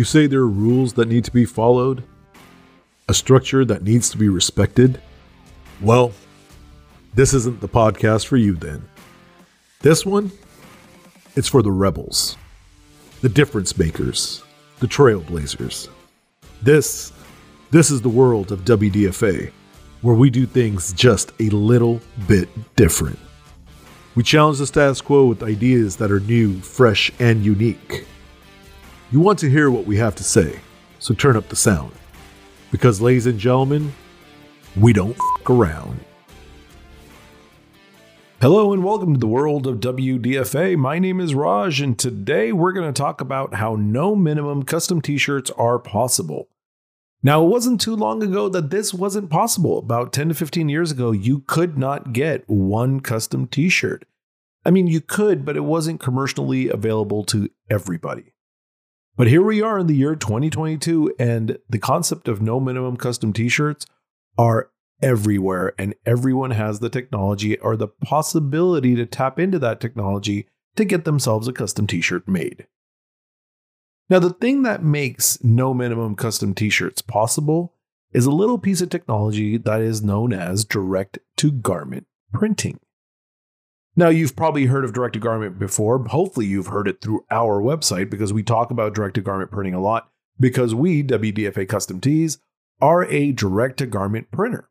You say there are rules that need to be followed? A structure that needs to be respected? Well, this isn't the podcast for you then. This one, it's for the rebels, the difference makers, the trailblazers. This, this is the world of WDFA, where we do things just a little bit different. We challenge the status quo with ideas that are new, fresh, and unique. You want to hear what we have to say, so turn up the sound. Because, ladies and gentlemen, we don't f around. Hello and welcome to the world of WDFA. My name is Raj, and today we're going to talk about how no minimum custom t shirts are possible. Now, it wasn't too long ago that this wasn't possible. About 10 to 15 years ago, you could not get one custom t shirt. I mean, you could, but it wasn't commercially available to everybody. But here we are in the year 2022, and the concept of no minimum custom t shirts are everywhere, and everyone has the technology or the possibility to tap into that technology to get themselves a custom t shirt made. Now, the thing that makes no minimum custom t shirts possible is a little piece of technology that is known as direct to garment printing. Now, you've probably heard of direct to garment before. Hopefully, you've heard it through our website because we talk about direct to garment printing a lot because we, WDFA Custom Tees, are a direct to garment printer.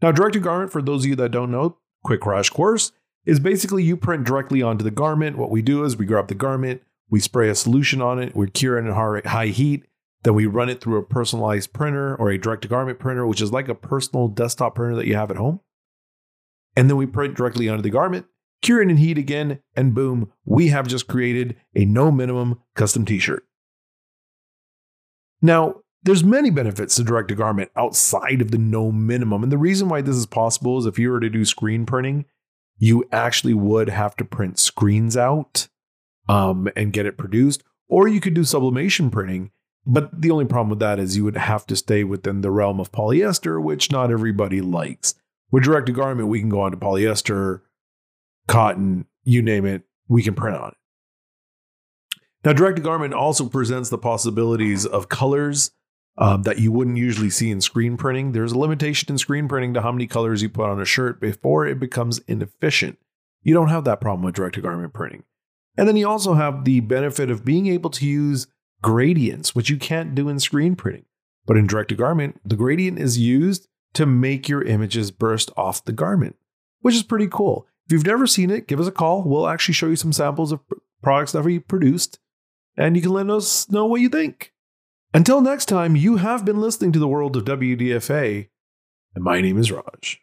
Now, direct to garment, for those of you that don't know, quick crash course, is basically you print directly onto the garment. What we do is we grab the garment, we spray a solution on it, we cure it in high heat, then we run it through a personalized printer or a direct to garment printer, which is like a personal desktop printer that you have at home. And then we print directly onto the garment cure it in heat again, and boom, we have just created a no minimum custom t-shirt. Now, there's many benefits to direct to garment outside of the no minimum. And the reason why this is possible is if you were to do screen printing, you actually would have to print screens out um, and get it produced, or you could do sublimation printing. But the only problem with that is you would have to stay within the realm of polyester, which not everybody likes. With direct to garment, we can go on to polyester, cotton, you name it, we can print on it. Now, direct to garment also presents the possibilities of colors um, that you wouldn't usually see in screen printing. There's a limitation in screen printing to how many colors you put on a shirt before it becomes inefficient. You don't have that problem with direct to garment printing. And then you also have the benefit of being able to use gradients, which you can't do in screen printing. But in direct to garment, the gradient is used to make your images burst off the garment, which is pretty cool. If you've never seen it, give us a call. We'll actually show you some samples of products that we produced, and you can let us know what you think. Until next time, you have been listening to the world of WDFA, and my name is Raj.